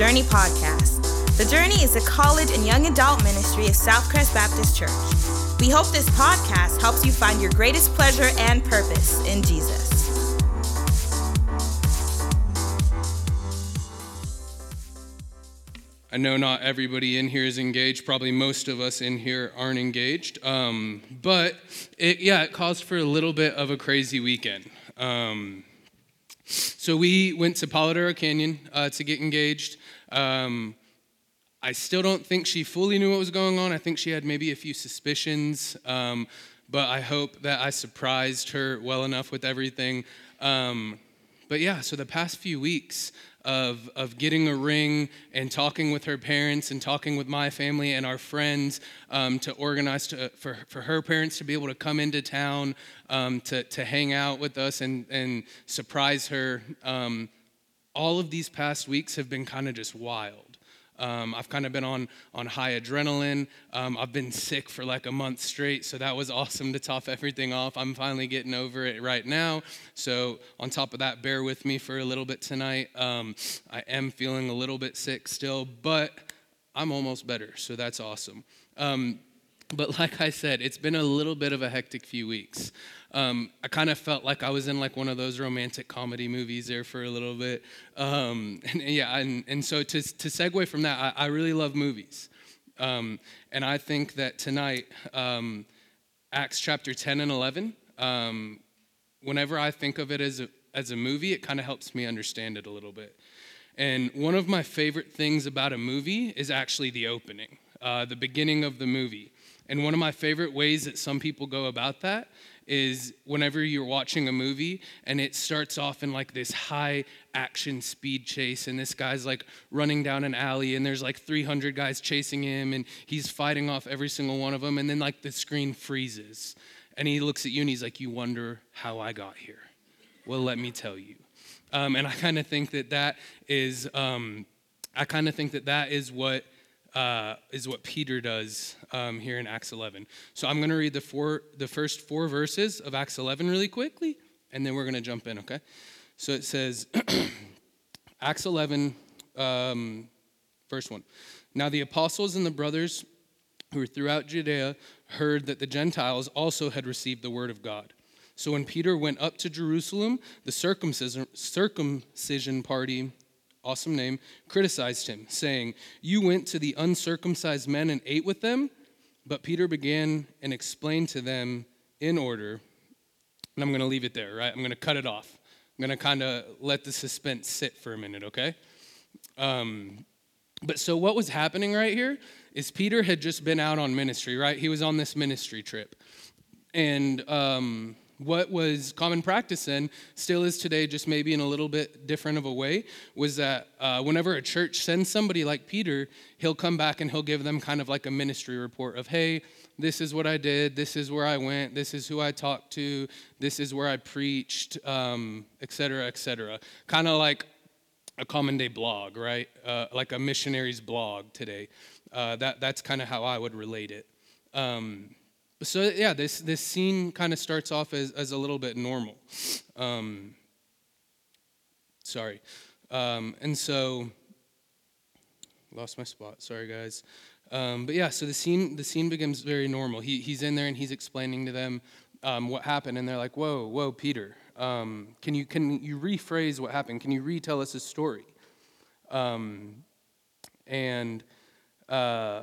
Journey Podcast. The Journey is a college and young adult ministry of Southcrest Baptist Church. We hope this podcast helps you find your greatest pleasure and purpose in Jesus. I know not everybody in here is engaged. Probably most of us in here aren't engaged. Um, but it, yeah, it caused for a little bit of a crazy weekend. Um, so we went to Palo Duro Canyon uh, to get engaged. Um, I still don't think she fully knew what was going on. I think she had maybe a few suspicions, um, but I hope that I surprised her well enough with everything. Um, but yeah, so the past few weeks, of, of getting a ring and talking with her parents and talking with my family and our friends um, to organize to, for, for her parents to be able to come into town um, to, to hang out with us and, and surprise her. All of these past weeks have been kind of just wild. Um, I've kind of been on, on high adrenaline. Um, I've been sick for like a month straight, so that was awesome to top everything off. I'm finally getting over it right now. So, on top of that, bear with me for a little bit tonight. Um, I am feeling a little bit sick still, but I'm almost better, so that's awesome. Um, but like I said, it's been a little bit of a hectic few weeks. Um, I kind of felt like I was in like one of those romantic comedy movies there for a little bit. Um, and yeah, and, and so to, to segue from that, I, I really love movies. Um, and I think that tonight, um, Acts chapter 10 and 11, um, whenever I think of it as a, as a movie, it kind of helps me understand it a little bit. And one of my favorite things about a movie is actually the opening, uh, the beginning of the movie. And one of my favorite ways that some people go about that is whenever you're watching a movie and it starts off in like this high action speed chase and this guy's like running down an alley and there's like 300 guys chasing him and he's fighting off every single one of them and then like the screen freezes. And he looks at you and he's like you wonder how i got here. Well let me tell you. Um, and i kind of think that that is um, i kind of think that that is what uh, is what Peter does um, here in Acts 11. So I'm going to read the four, the first four verses of Acts 11 really quickly, and then we're going to jump in. Okay? So it says, Acts 11, um, verse one. Now the apostles and the brothers who were throughout Judea heard that the Gentiles also had received the word of God. So when Peter went up to Jerusalem, the circumcision, circumcision party awesome name, criticized him, saying, You went to the uncircumcised men and ate with them? But Peter began and explained to them in order, and I'm going to leave it there, right? I'm going to cut it off. I'm going to kind of let the suspense sit for a minute, okay? Um, but so what was happening right here is Peter had just been out on ministry, right? He was on this ministry trip. And um, what was common practice and still is today, just maybe in a little bit different of a way, was that uh, whenever a church sends somebody like Peter, he'll come back and he'll give them kind of like a ministry report of, hey, this is what I did, this is where I went, this is who I talked to, this is where I preached, um, et cetera, et cetera. Kind of like a common day blog, right? Uh, like a missionary's blog today. Uh, that, that's kind of how I would relate it. Um, so yeah, this this scene kind of starts off as, as a little bit normal. Um, sorry, um, and so lost my spot. Sorry, guys. Um, but yeah, so the scene the scene begins very normal. He he's in there and he's explaining to them um, what happened, and they're like, "Whoa, whoa, Peter, um, can you can you rephrase what happened? Can you retell us a story?" Um, and uh,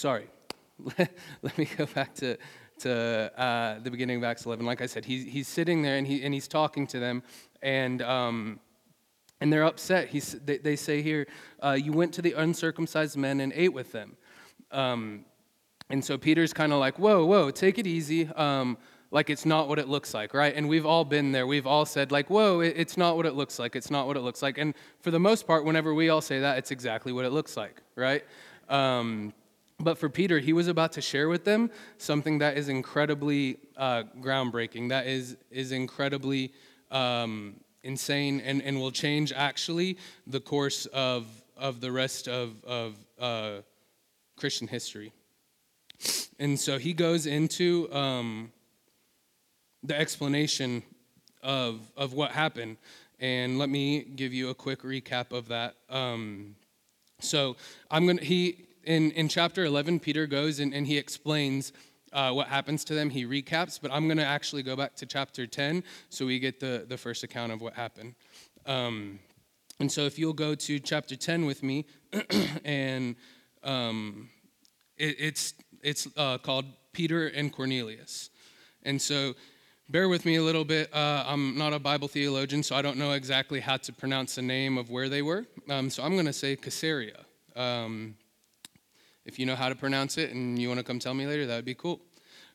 sorry, let me go back to, to uh, the beginning of Acts 11. Like I said, he's, he's sitting there and, he, and he's talking to them, and, um, and they're upset. He's, they, they say here, uh, You went to the uncircumcised men and ate with them. Um, and so Peter's kind of like, Whoa, whoa, take it easy. Um, like it's not what it looks like, right? And we've all been there. We've all said, like, whoa, it's not what it looks like. It's not what it looks like. And for the most part, whenever we all say that, it's exactly what it looks like, right? Um, but for Peter, he was about to share with them something that is incredibly uh, groundbreaking, that is, is incredibly um, insane, and, and will change actually the course of, of the rest of, of uh, Christian history. And so he goes into um, the explanation of, of what happened. And let me give you a quick recap of that. Um, so I'm gonna he in in chapter 11, Peter goes and, and he explains uh, what happens to them. He recaps, but I'm gonna actually go back to chapter 10 so we get the the first account of what happened. Um, and so if you'll go to chapter 10 with me, and um, it, it's it's uh, called Peter and Cornelius. And so bear with me a little bit. Uh, I'm not a Bible theologian, so I don't know exactly how to pronounce the name of where they were. Um, so I'm going to say Caesarea. If you know how to pronounce it and you want to come tell me later, that would be cool.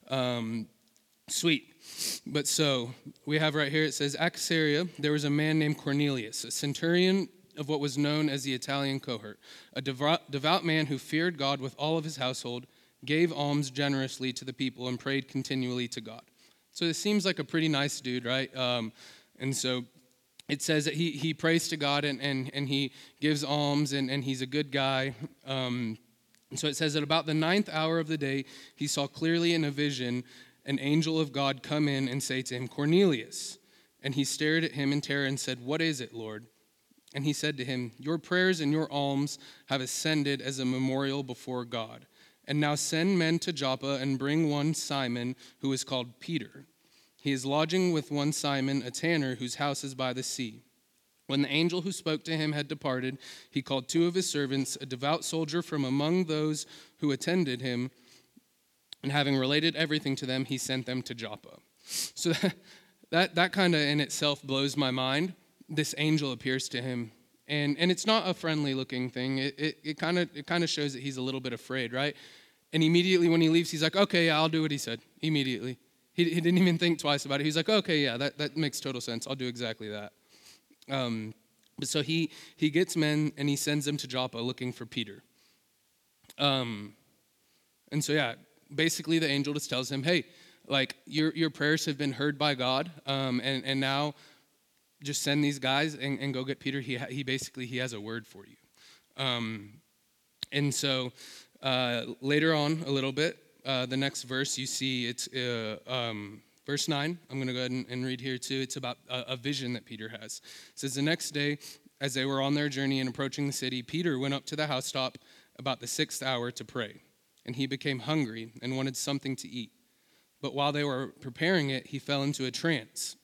Um, sweet. But so we have right here it says, At there was a man named Cornelius, a centurion of what was known as the Italian cohort, a devout, man who feared God with all of his household, gave alms generously to the people, and prayed continually to God. So this seems like a pretty nice dude, right? Um, and so it says that he, he prays to God and, and, and he gives alms and, and he's a good guy. Um, and so it says that about the ninth hour of the day, he saw clearly in a vision an angel of God come in and say to him, Cornelius. And he stared at him in terror and said, What is it, Lord? And he said to him, Your prayers and your alms have ascended as a memorial before God. And now send men to Joppa and bring one Simon, who is called Peter. He is lodging with one Simon, a tanner, whose house is by the sea. When the angel who spoke to him had departed, he called two of his servants, a devout soldier from among those who attended him, and having related everything to them, he sent them to Joppa. So that, that, that kind of in itself blows my mind. This angel appears to him and and it's not a friendly looking thing. It kind of it kind of shows that he's a little bit afraid, right? And immediately when he leaves, he's like, okay, yeah, I'll do what he said. Immediately, he, he didn't even think twice about it. He's like, okay, yeah, that that makes total sense. I'll do exactly that. Um, but so he he gets men and he sends them to Joppa looking for Peter. Um, and so yeah, basically the angel just tells him, hey, like your your prayers have been heard by God, um, and and now just send these guys and, and go get Peter. He, he basically, he has a word for you. Um, and so uh, later on a little bit, uh, the next verse you see, it's uh, um, verse 9. I'm going to go ahead and, and, read here too. It's about a, a vision that Peter has. It says, The next day, as they were on their journey and approaching the city, Peter went up to the housetop about the sixth hour to pray. And he became hungry and wanted something to eat. But while they were preparing it, he fell into a trance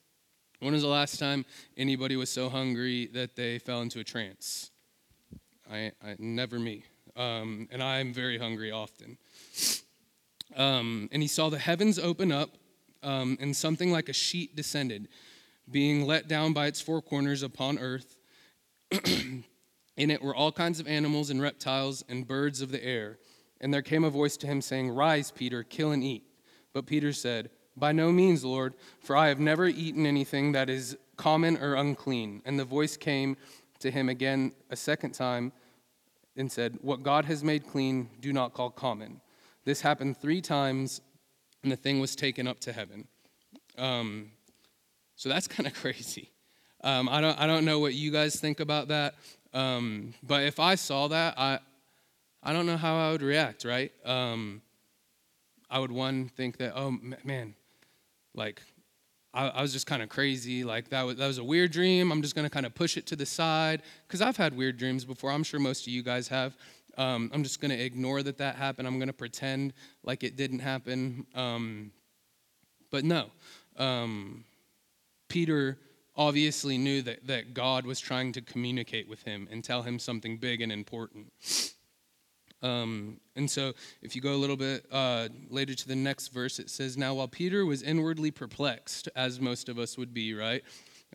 when was the last time anybody was so hungry that they fell into a trance? I, I never me. Um, and I'm very hungry often. Um, and he saw the heavens open up, um, and something like a sheet descended, being let down by its four corners upon earth. In it were all kinds of animals and reptiles and birds of the air. And there came a voice to him saying, Rise, Peter, kill and eat. But Peter said, by no means, Lord, for I have never eaten anything that is common or unclean. And the voice came to him again a second time and said, What God has made clean, do not call common. This happened three times, and the thing was taken up to heaven. Um, so that's kind of crazy. Um, I, don't, I don't know what you guys think about that, um, but if I saw that, I, I don't know how I would react, right? Um, I would, one, think that, oh, man, like I, I was just kind of crazy. Like that was that was a weird dream. I'm just gonna kind of push it to the side because I've had weird dreams before. I'm sure most of you guys have. Um, I'm just gonna ignore that that happened. I'm gonna pretend like it didn't happen. Um, but no, um, Peter obviously knew that, that God was trying to communicate with him and tell him something big and important. Um, and so, if you go a little bit uh, later to the next verse, it says, Now while Peter was inwardly perplexed, as most of us would be, right?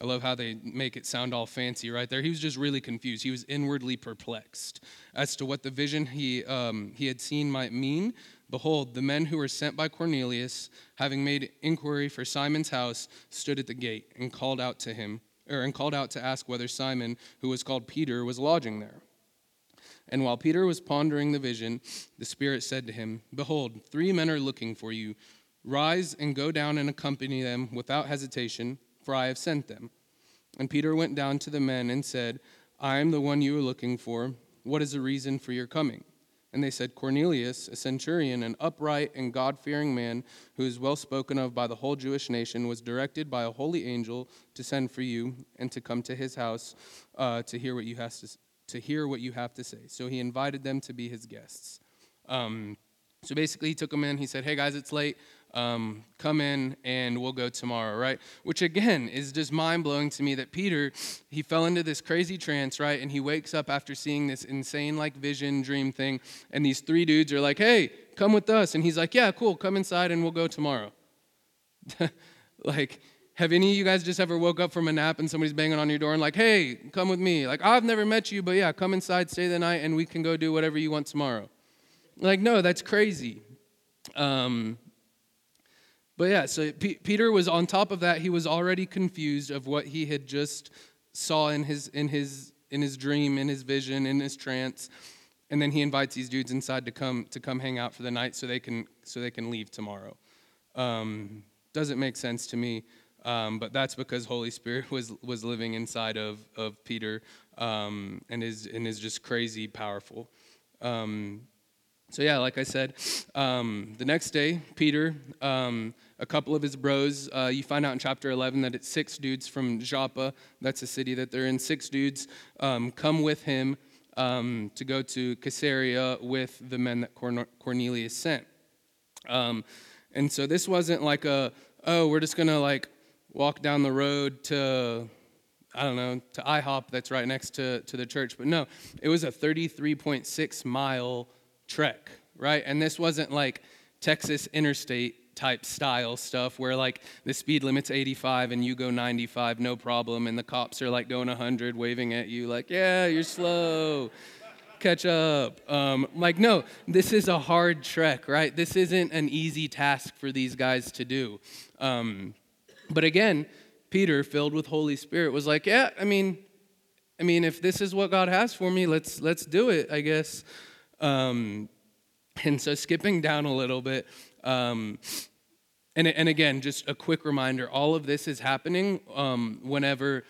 I love how they make it sound all fancy right there. He was just really confused. He was inwardly perplexed as to what the vision he, um, he had seen might mean. Behold, the men who were sent by Cornelius, having made inquiry for Simon's house, stood at the gate and called out to him, or and called out to ask whether Simon, who was called Peter, was lodging there. And while Peter was pondering the vision, the Spirit said to him, Behold, three men are looking for you. Rise and go down and accompany them without hesitation, for I have sent them. And Peter went down to the men and said, I am the one you are looking for. What is the reason for your coming? And they said, Cornelius, a centurion, an upright and God fearing man, who is well spoken of by the whole Jewish nation, was directed by a holy angel to send for you and to come to his house uh, to hear what you have to, to hear what you have to say. So he invited them to be his guests. Um, so basically, he took them in. He said, Hey guys, it's late um, come in and we'll go tomorrow, right? Which again is just mind blowing to me that Peter, he fell into this crazy trance, right? And he wakes up after seeing this insane like vision dream thing. And these three dudes are like, hey, come with us. And he's like, yeah, cool, come inside and we'll go tomorrow. like, have any of you guys just ever woke up from a nap and somebody's banging on your door and like, hey, come with me? Like, I've never met you, but yeah, come inside, stay the night, and we can go do whatever you want tomorrow. Like, no, that's crazy. Um, but yeah, so P- Peter was on top of that. He was already confused of what he had just saw in his in his in his dream, in his vision, in his trance, and then he invites these dudes inside to come to come hang out for the night so they can so they can leave tomorrow. Um, doesn't make sense to me, um, but that's because Holy Spirit was was living inside of of Peter um, and is and is just crazy powerful. Um, so yeah, like I said, um, the next day, Peter, um, a couple of his bros, uh, you find out in chapter 11 that it's six dudes from Joppa. That's a city that they're in. Six dudes um, come with him um, to go to Caesarea with the men that Cornelius sent. Um, and so this wasn't like a, oh, we're just gonna like walk down the road to I don't know, to IHOP that's right next to, to the church. But no, it was a 33.6 mile trek, right? And this wasn't like Texas interstate type style stuff where like the speed limit's 85 and you go 95 no problem and the cops are like going 100 waving at you like yeah you're slow. Catch up. Um, like no this is a hard trek right? This isn't an easy task for these guys to do. Um, but again peter filled with holy spirit was like yeah i mean i mean if this is what god has for me let's let's do it i guess um, and so, skipping down a little bit, um, and, and again, just a quick reminder all of this is happening um, whenever,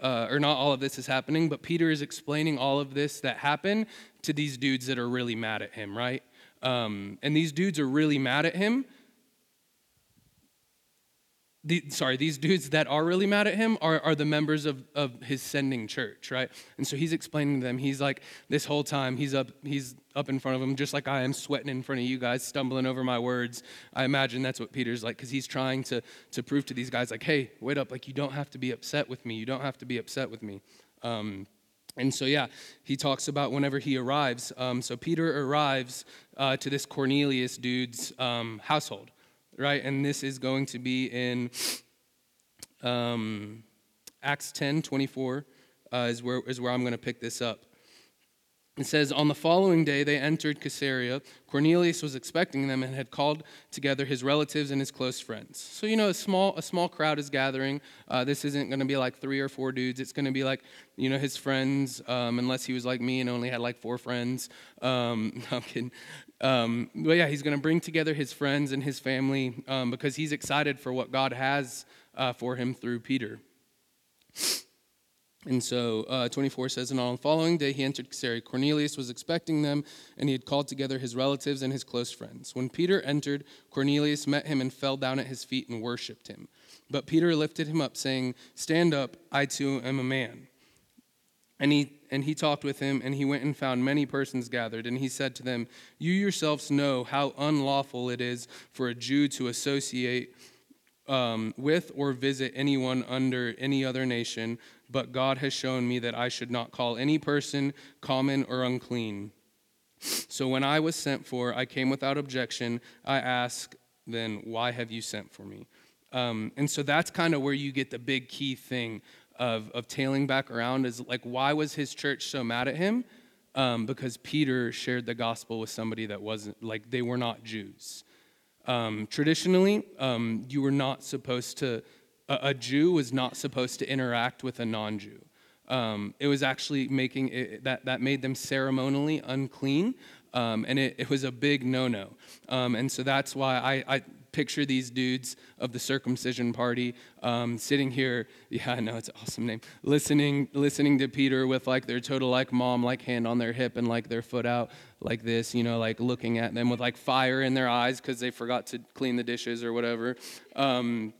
uh, or not all of this is happening, but Peter is explaining all of this that happened to these dudes that are really mad at him, right? Um, and these dudes are really mad at him the, sorry, these dudes that are really mad at him are, are the members of, of his sending church, right? And so he's explaining to them, he's like, this whole time, he's up, he's up in front of them, just like I am sweating in front of you guys, stumbling over my words. I imagine that's what Peter's like, because he's trying to, to prove to these guys, like, hey, wait up, like, you don't have to be upset with me. You don't have to be upset with me. Um, and so, yeah, he talks about whenever he arrives. Um, so Peter arrives uh, to this Cornelius dude's um, household right? And this is going to be in um, Acts 10 24, uh, is, where, is where I'm going to pick this up. It says, On the following day, they entered Caesarea. Cornelius was expecting them and had called together his relatives and his close friends. So, you know, a small, a small crowd is gathering. Uh, this isn't going to be like three or four dudes. It's going to be like, you know, his friends, um, unless he was like me and only had like four friends. Um, I'm kidding. Um, but yeah, he's going to bring together his friends and his family um, because he's excited for what God has uh, for him through Peter. And so uh, 24 says, And on the following day he entered Caesarea. Cornelius was expecting them, and he had called together his relatives and his close friends. When Peter entered, Cornelius met him and fell down at his feet and worshipped him. But Peter lifted him up, saying, Stand up, I too am a man. And he, and he talked with him, and he went and found many persons gathered. And he said to them, You yourselves know how unlawful it is for a Jew to associate um, with or visit anyone under any other nation but God has shown me that I should not call any person common or unclean. So when I was sent for, I came without objection. I asked, then, why have you sent for me? Um, and so that's kind of where you get the big key thing of, of tailing back around is like, why was his church so mad at him? Um, because Peter shared the gospel with somebody that wasn't, like, they were not Jews. Um, traditionally, um, you were not supposed to a, a Jew was not supposed to interact with a non Jew. Um, it was actually making it, that, that made them ceremonially unclean, um, and it, it, was a big no no. Um, and so that's why I, I, picture these dudes of the circumcision party um, sitting here. Yeah, I know it's an awesome name. Listening, listening to Peter with like their total like mom, like hand on their hip and like their foot out like this, you know, like looking at them with like fire in their eyes because they forgot to clean the dishes or whatever. Um,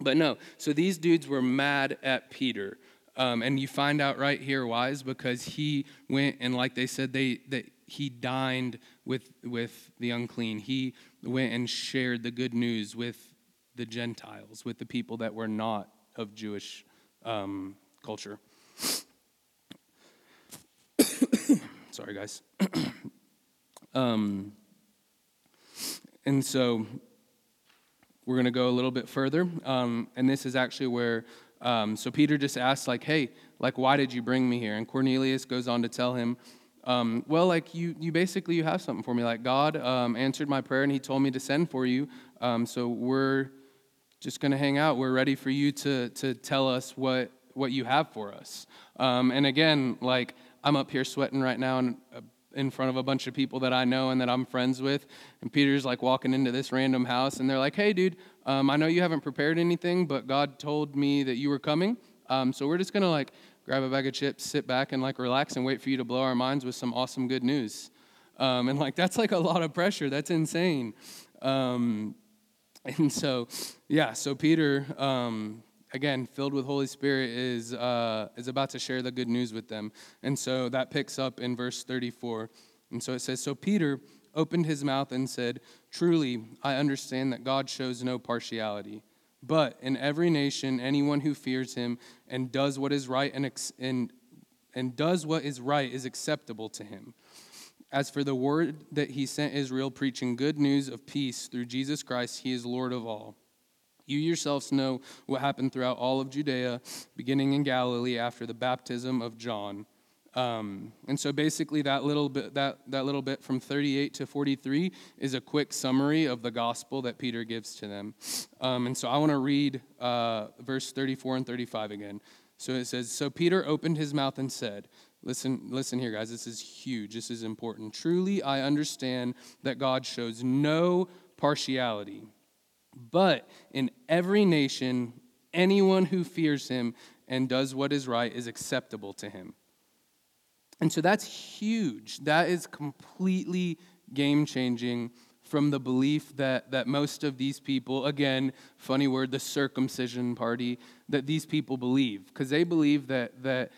but no, so these dudes were mad at Peter. Um, and you find out right here why is because he went and like they said they that he dined with with the unclean. He went and shared the good news with the Gentiles, with the people that were not of Jewish um, culture. Sorry, guys. um, and so we're going to go a little bit further. Um, and this is actually where, um, so Peter just asks, like, hey, like, why did you bring me here? And Cornelius goes on to tell him, um, well, like you, you basically you have something for me. Like God um, answered my prayer and He told me to send for you. Um, so we're just going to hang out. We're ready for you to to tell us what what you have for us. Um, and again, like I'm up here sweating right now and. Uh, in front of a bunch of people that I know and that I'm friends with. And Peter's like walking into this random house, and they're like, "Hey, dude, um, I know you haven't prepared anything, but God told me that you were coming. Um, so we're just gonna like grab a bag of chips, sit back and like relax and wait for you to blow our minds with some awesome good news. Um, and like that's like a lot of pressure. That's insane. Um, and so, yeah, so Peter, um, again, filled with Holy Spirit, is, uh, is about to share the good news with them. And so that picks up in verse 34. And so it says, So Peter opened his mouth and said, Truly, I understand that God shows no partiality. But in every nation, anyone who fears him and does what is right and, and, and does what is right is acceptable to him. As for the word that he sent Israel, preaching good news of peace through Jesus Christ, he is Lord of all. You yourselves know what happened throughout all of Judea, beginning in Galilee after the baptism of John um, and so basically that little bit that, that little bit from 38 to 43 is a quick summary of the gospel that Peter gives to them. Um, and so I want to read uh, verse 34 and 35 again. So it says, So Peter opened his mouth and said, Listen, listen here, guys. This is huge. This is important. Truly, I understand that God shows no partiality, but in every nation, anyone who fears him and does what is right is acceptable to him. And so that's huge. That is completely game changing from the belief that, that most of these people, again, funny word, the circumcision party, that these people believe. Because they believe that, that,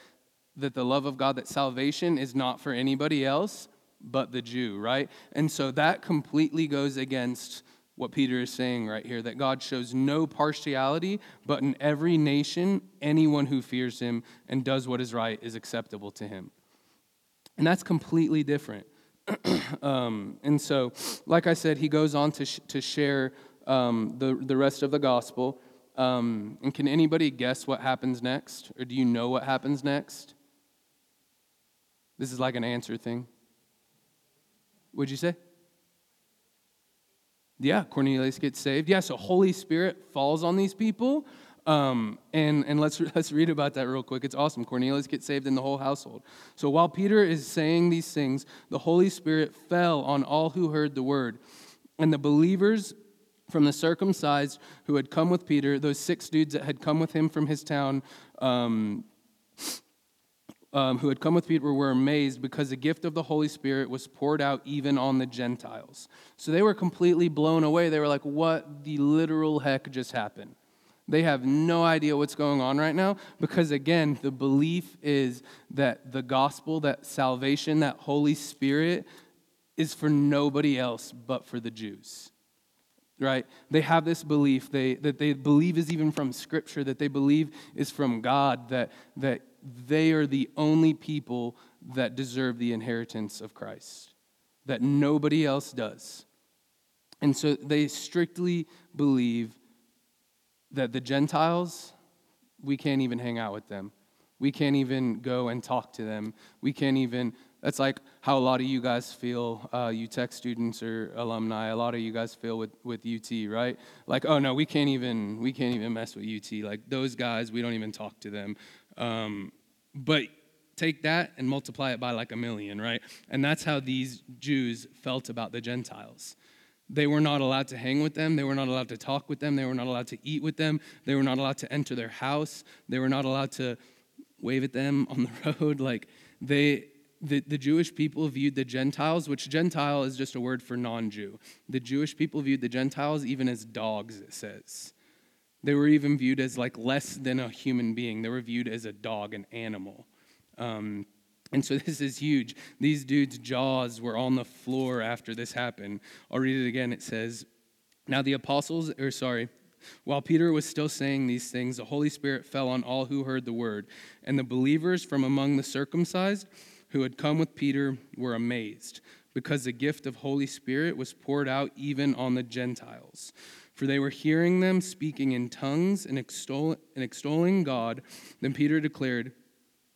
that the love of God, that salvation is not for anybody else but the Jew, right? And so that completely goes against what Peter is saying right here that God shows no partiality, but in every nation, anyone who fears him and does what is right is acceptable to him. And that's completely different. um, and so, like I said, he goes on to, sh- to share um, the, the rest of the gospel. Um, and can anybody guess what happens next? Or do you know what happens next? This is like an answer thing. What'd you say? Yeah, Cornelius gets saved. Yeah, so Holy Spirit falls on these people. Um, and and let's, let's read about that real quick. It's awesome. Cornelius gets saved in the whole household. So while Peter is saying these things, the Holy Spirit fell on all who heard the word. And the believers from the circumcised who had come with Peter, those six dudes that had come with him from his town, um, um, who had come with Peter were amazed because the gift of the Holy Spirit was poured out even on the Gentiles. So they were completely blown away. They were like, what the literal heck just happened? They have no idea what's going on right now because, again, the belief is that the gospel, that salvation, that Holy Spirit is for nobody else but for the Jews. Right? They have this belief they, that they believe is even from Scripture, that they believe is from God, that, that they are the only people that deserve the inheritance of Christ, that nobody else does. And so they strictly believe that the Gentiles, we can't even hang out with them. We can't even go and talk to them. We can't even, that's like how a lot of you guys feel, uh, you tech students or alumni, a lot of you guys feel with, with UT, right? Like, oh no, we can't even, we can't even mess with UT. Like those guys, we don't even talk to them. Um, but take that and multiply it by like a million, right? And that's how these Jews felt about the Gentiles. They were not allowed to hang with them. They were not allowed to talk with them. They were not allowed to eat with them. They were not allowed to enter their house. They were not allowed to wave at them on the road. Like they, the, the Jewish people viewed the Gentiles, which Gentile is just a word for non Jew. The Jewish people viewed the Gentiles even as dogs, it says. They were even viewed as like less than a human being. They were viewed as a dog, an animal. Um, and so this is huge. These dudes' jaws were on the floor after this happened. I'll read it again. It says, Now the apostles, or sorry, while Peter was still saying these things, the Holy Spirit fell on all who heard the word. And the believers from among the circumcised who had come with Peter were amazed, because the gift of Holy Spirit was poured out even on the Gentiles. For they were hearing them speaking in tongues and, extol- and extolling God. Then Peter declared,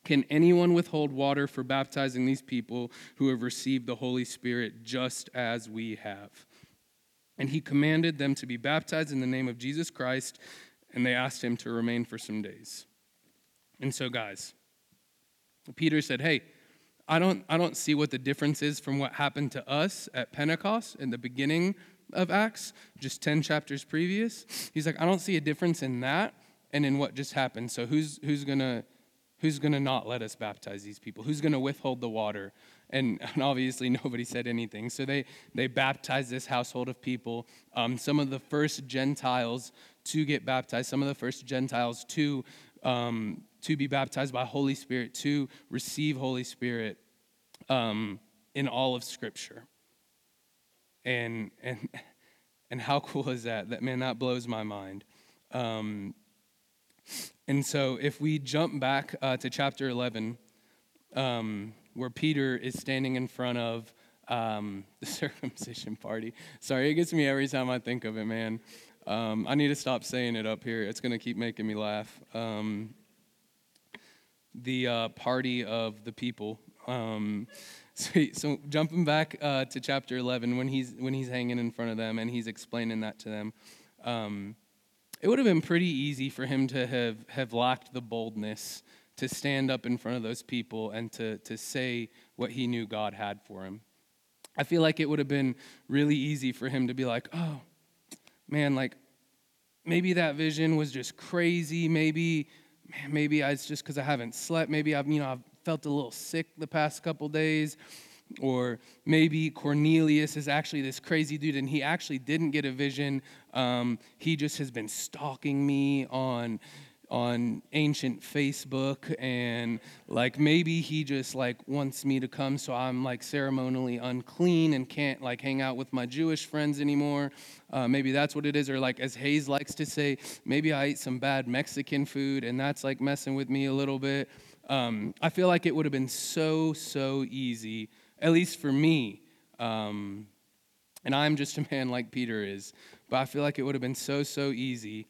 can anyone withhold water for baptizing these people who have received the Holy Spirit just as we have? And he commanded them to be baptized in the name of Jesus Christ, and they asked him to remain for some days. And so, guys, Peter said, Hey, I don't, I don't see what the difference is from what happened to us at Pentecost in the beginning of Acts, just 10 chapters previous. He's like, I don't see a difference in that and in what just happened. So, who's, who's going to Who's going to not let us baptize these people? Who's going to withhold the water? And, and, obviously, nobody said anything. So they, they baptized this household of people. Um, some of the first Gentiles to get baptized, some of the first Gentiles to, um, to be baptized by Holy Spirit, to receive Holy Spirit um, in all of Scripture. And, and, and how cool is that? That, man, that blows my mind. Um, and so, if we jump back uh, to chapter 11, um, where Peter is standing in front of um, the circumcision party. Sorry, it gets me every time I think of it, man. Um, I need to stop saying it up here. It's going to keep making me laugh. Um, the uh, party of the people. Um, so, so, jumping back uh, to chapter 11, when he's, when he's hanging in front of them and he's explaining that to them. It would have been pretty easy for him to have, have lacked the boldness to stand up in front of those people and to, to say what he knew God had for him. I feel like it would have been really easy for him to be like, oh, man, like maybe that vision was just crazy. Maybe, man, maybe it's just because I haven't slept. Maybe I've, you know, I've felt a little sick the past couple days. Or maybe Cornelius is actually this crazy dude and he actually didn't get a vision. Um, he just has been stalking me on on ancient Facebook and like maybe he just like wants me to come so I'm like ceremonially unclean and can't like hang out with my Jewish friends anymore. Uh, maybe that's what it is. Or like as Hayes likes to say, maybe I ate some bad Mexican food and that's like messing with me a little bit. Um, I feel like it would have been so, so easy at least for me. Um, and I'm just a man like Peter is, but I feel like it would have been so, so easy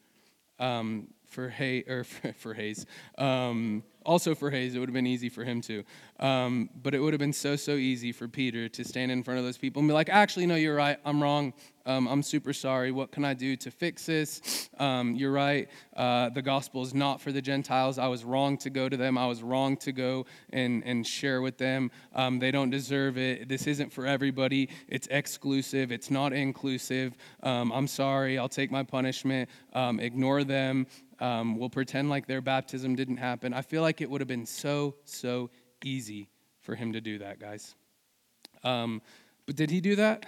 um, for, Hay, or for, for Hayes. Um, also for Hayes, it would have been easy for him too. Um, but it would have been so, so easy for Peter to stand in front of those people and be like, actually, no, you're right. I'm wrong. Um, I'm super sorry. What can I do to fix this? Um, you're right. Uh, the gospel is not for the Gentiles. I was wrong to go to them. I was wrong to go and, and share with them. Um, they don't deserve it. This isn't for everybody. It's exclusive. It's not inclusive. Um, I'm sorry. I'll take my punishment. Um, ignore them. Um, we'll pretend like their baptism didn't happen. I feel like it would have been so, so easy for him to do that, guys. Um, but did he do that?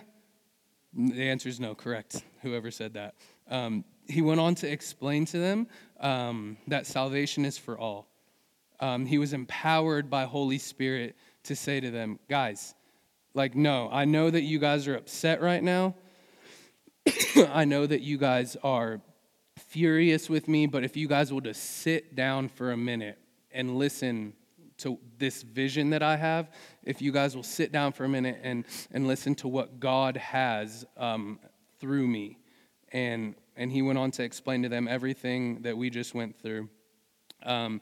The answer is no, correct. Whoever said that. Um, he went on to explain to them um, that salvation is for all. Um, he was empowered by Holy Spirit to say to them, guys, like, no, I know that you guys are upset right now. I know that you guys are furious with me, but if you guys will just sit down for a minute and listen to this vision that I have, if you guys will sit down for a minute and, and listen to what God has um, through me. And, and he went on to explain to them everything that we just went through. Um,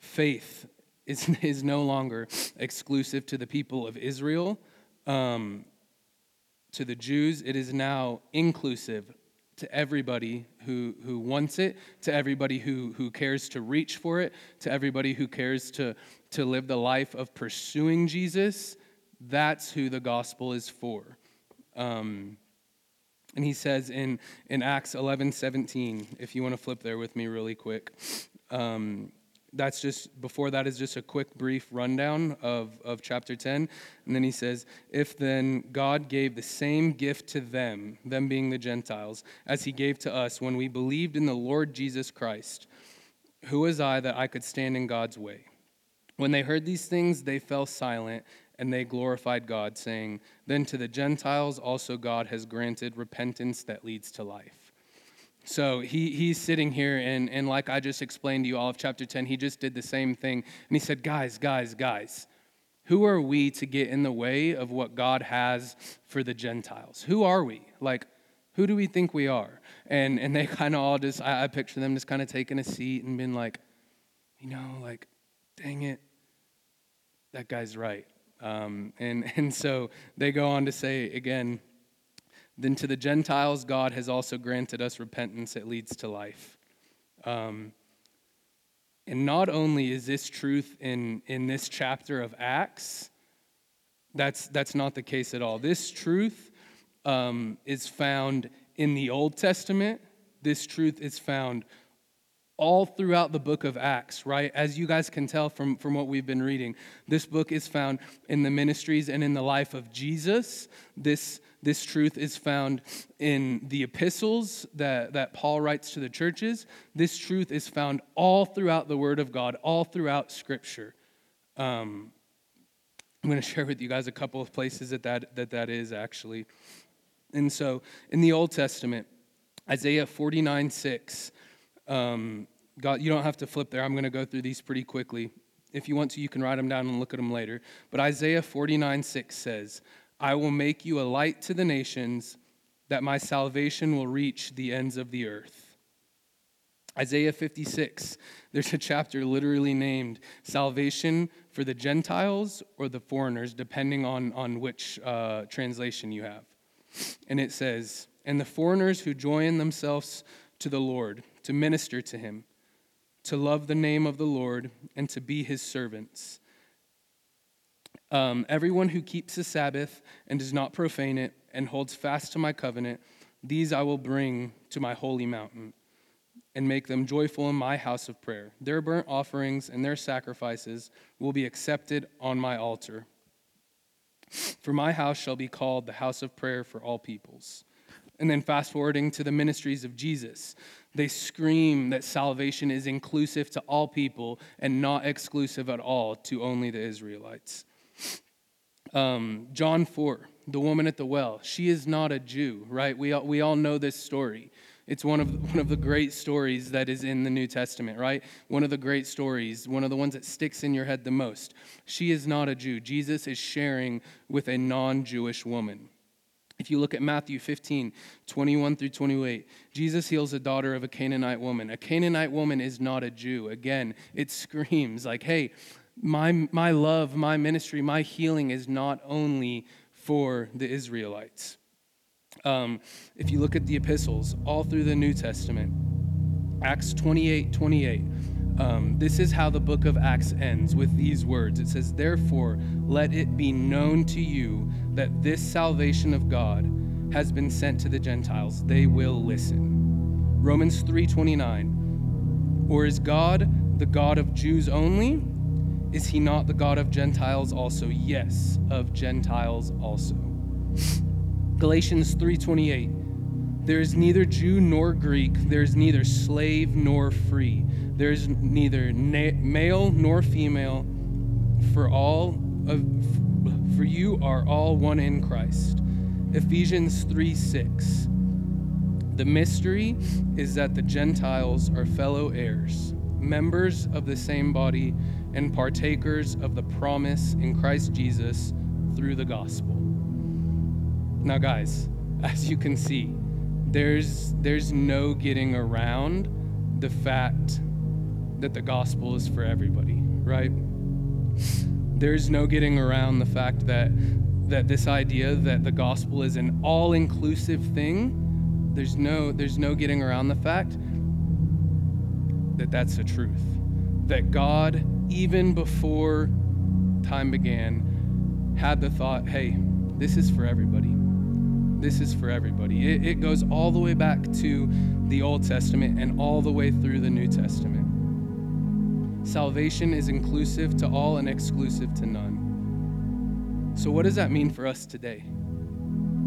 faith is, is no longer exclusive to the people of Israel. Um, to the Jews, it is now inclusive to everybody who, who wants it, to everybody who, who cares to reach for it, to everybody who cares to, to live the life of pursuing Jesus. That's who the gospel is for. Um, And he says in, in Acts 11 17, if you want to flip there with me really quick, um, that's just, before that is just a quick, brief rundown of, of chapter 10. And then he says, If then God gave the same gift to them, them being the Gentiles, as he gave to us when we believed in the Lord Jesus Christ, who was I that I could stand in God's way? When they heard these things, they fell silent and they glorified God, saying, Then to the Gentiles also God has granted repentance that leads to life. So he, he's sitting here, and, and like I just explained to you all of chapter 10, he just did the same thing. And he said, Guys, guys, guys, who are we to get in the way of what God has for the Gentiles? Who are we? Like, who do we think we are? And, and they kind of all just, I, I picture them just kind of taking a seat and being like, you know, like, dang it, that guy's right. Um, and, and so they go on to say again, then to the Gentiles, God has also granted us repentance that leads to life. Um, and not only is this truth in, in this chapter of Acts, that's, that's not the case at all. This truth um, is found in the Old Testament, this truth is found all throughout the book of Acts, right? As you guys can tell from, from what we've been reading, this book is found in the ministries and in the life of Jesus. This, this truth is found in the epistles that, that Paul writes to the churches. This truth is found all throughout the Word of God, all throughout Scripture. Um, I'm going to share with you guys a couple of places that that, that, that is actually. And so in the Old Testament, Isaiah 49 6 um, God, you don't have to flip there. I'm going to go through these pretty quickly. If you want to, you can write them down and look at them later. But Isaiah 49 6 says, I will make you a light to the nations, that my salvation will reach the ends of the earth. Isaiah 56, there's a chapter literally named Salvation for the Gentiles or the foreigners, depending on, on which uh, translation you have. And it says, And the foreigners who join themselves to the Lord, to minister to him, to love the name of the Lord, and to be his servants. Um, everyone who keeps the Sabbath and does not profane it and holds fast to my covenant, these I will bring to my holy mountain and make them joyful in my house of prayer. Their burnt offerings and their sacrifices will be accepted on my altar. For my house shall be called the house of prayer for all peoples. And then fast forwarding to the ministries of Jesus, they scream that salvation is inclusive to all people and not exclusive at all to only the Israelites. Um, John 4, the woman at the well, she is not a Jew, right? We all, we all know this story. It's one of, one of the great stories that is in the New Testament, right? One of the great stories, one of the ones that sticks in your head the most. She is not a Jew. Jesus is sharing with a non Jewish woman. If you look at Matthew 15, 21 through 28, Jesus heals a daughter of a Canaanite woman. A Canaanite woman is not a Jew. Again, it screams like, hey, my, my love, my ministry, my healing is not only for the Israelites. Um, if you look at the epistles, all through the New Testament, Acts 28 28, um, this is how the book of Acts ends with these words. It says, Therefore, let it be known to you that this salvation of God has been sent to the Gentiles. They will listen. Romans 3:29. Or is God the God of Jews only? Is he not the God of Gentiles also? Yes, of Gentiles also. Galatians 3:28. There is neither Jew nor Greek, there is neither slave nor free there's neither na- male nor female, for all of, for you are all one in Christ. Ephesians 3 6. The mystery is that the Gentiles are fellow heirs, members of the same body, and partakers of the promise in Christ Jesus through the gospel. Now, guys, as you can see, there's, there's no getting around the fact that the gospel is for everybody, right? There's no getting around the fact that that this idea that the gospel is an all-inclusive thing, there's no there's no getting around the fact that that's the truth. That God even before time began had the thought, "Hey, this is for everybody. this is for everybody. It, it goes all the way back to the Old Testament and all the way through the New Testament. Salvation is inclusive to all and exclusive to none. So, what does that mean for us today?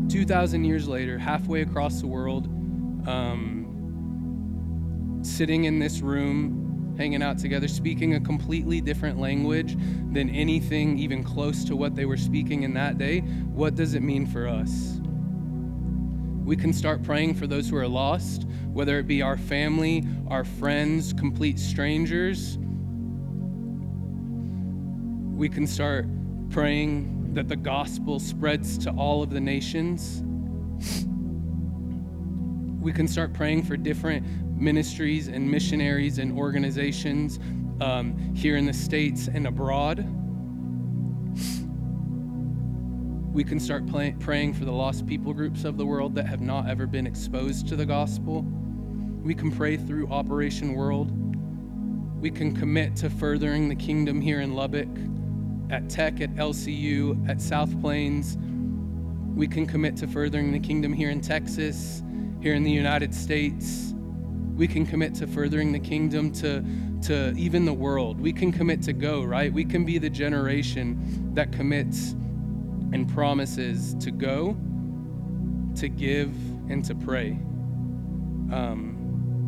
2,000 years later, halfway across the world, um, sitting in this room, hanging out together, speaking a completely different language than anything even close to what they were speaking in that day, what does it mean for us? We can start praying for those who are lost, whether it be our family, our friends, complete strangers we can start praying that the gospel spreads to all of the nations. We can start praying for different ministries and missionaries and organizations um, here in the States and abroad. We can start play, praying for the lost people groups of the world that have not ever been exposed to the gospel. We can pray through Operation World. We can commit to furthering the kingdom here in Lubbock at Tech, at LCU, at South Plains. We can commit to furthering the kingdom here in Texas, here in the United States. We can commit to furthering the kingdom to, to even the world. We can commit to go, right? We can be the generation that commits and promises to go, to give, and to pray. Um,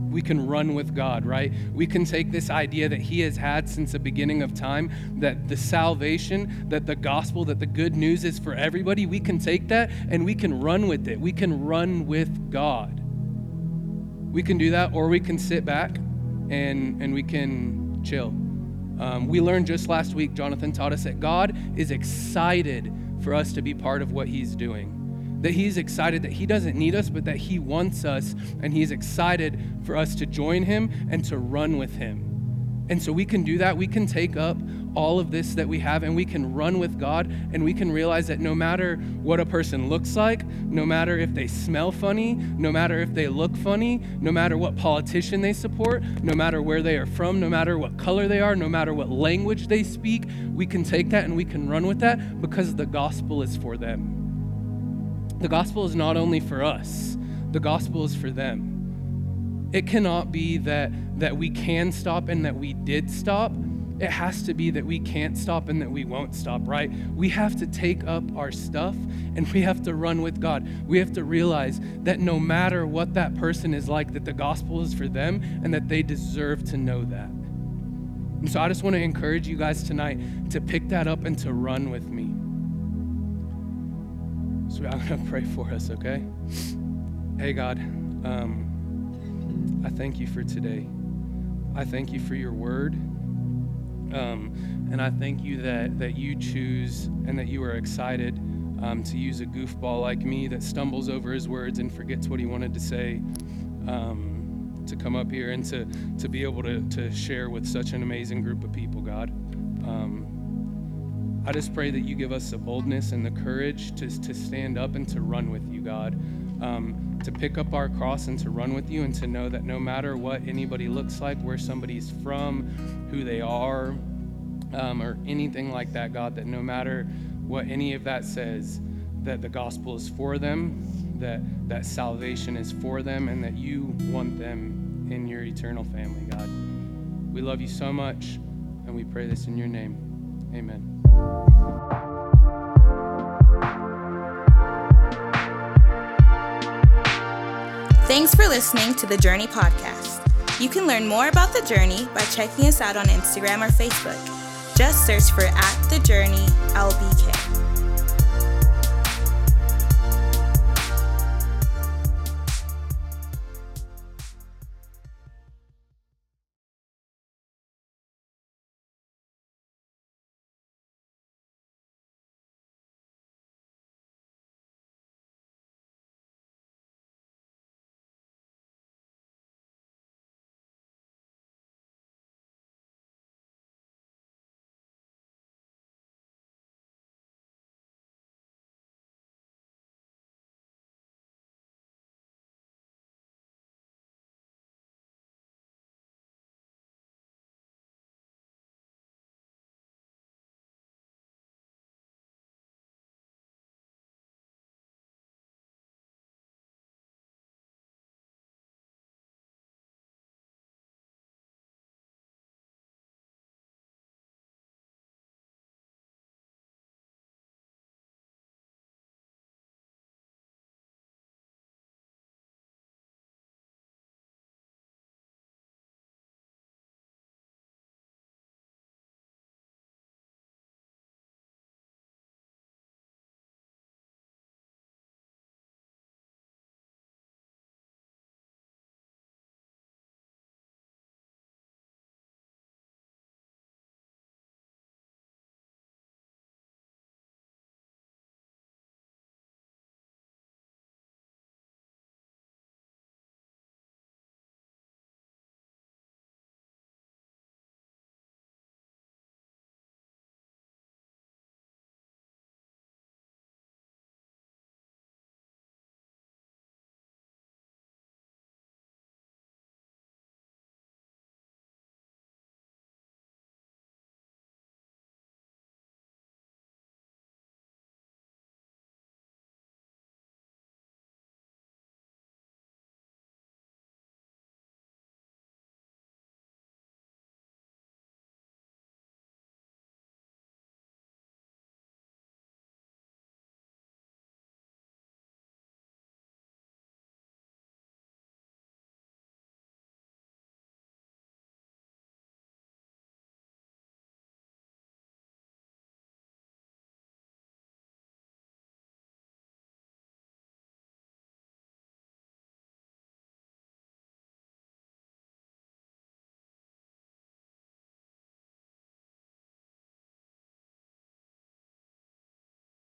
we can run with God, right? We can take this idea that He has had since the beginning of time, that the salvation, that the gospel, that the good news is for everybody. We can take that and we can run with it. We can run with God. We can do that, or we can sit back and, and we can chill. Um, we learned just last week, Jonathan taught us that God is excited for us to be part of what He's doing that he's excited that he doesn't need us, but that he wants us, and he's excited for us to join him and to run with him. And so we can do that. We can take up all of this that we have and we can run with God and we can realize that no matter what a person looks like, no matter if they smell funny, no matter if they look funny, no matter what politician they support, no matter where they are from, no matter what color they are, no matter what language they speak, we can take that and we can run with that because the gospel is for them. The gospel is not only for us, the gospel is for them. It cannot be that, that we can stop and that we did stop. It has to be that we can't stop and that we won't stop, right? We have to take up our stuff and we have to run with God. We have to realize that no matter what that person is like, that the gospel is for them and that they deserve to know that. And so I just want to encourage you guys tonight to pick that up and to run with me. So I'm going to pray for us, okay? Hey, God, um, I thank you for today. I thank you for your word. Um, and I thank you that, that you choose and that you are excited um, to use a goofball like me that stumbles over his words and forgets what he wanted to say um, to come up here and to, to be able to, to share with such an amazing group of people, God. Um, I just pray that you give us the boldness and the courage to, to stand up and to run with you, God. Um, to pick up our cross and to run with you, and to know that no matter what anybody looks like, where somebody's from, who they are, um, or anything like that, God, that no matter what any of that says, that the gospel is for them, that, that salvation is for them, and that you want them in your eternal family, God. We love you so much, and we pray this in your name. Amen. Thanks for listening to the Journey Podcast. You can learn more about the Journey by checking us out on Instagram or Facebook. Just search for at the Journey LBK.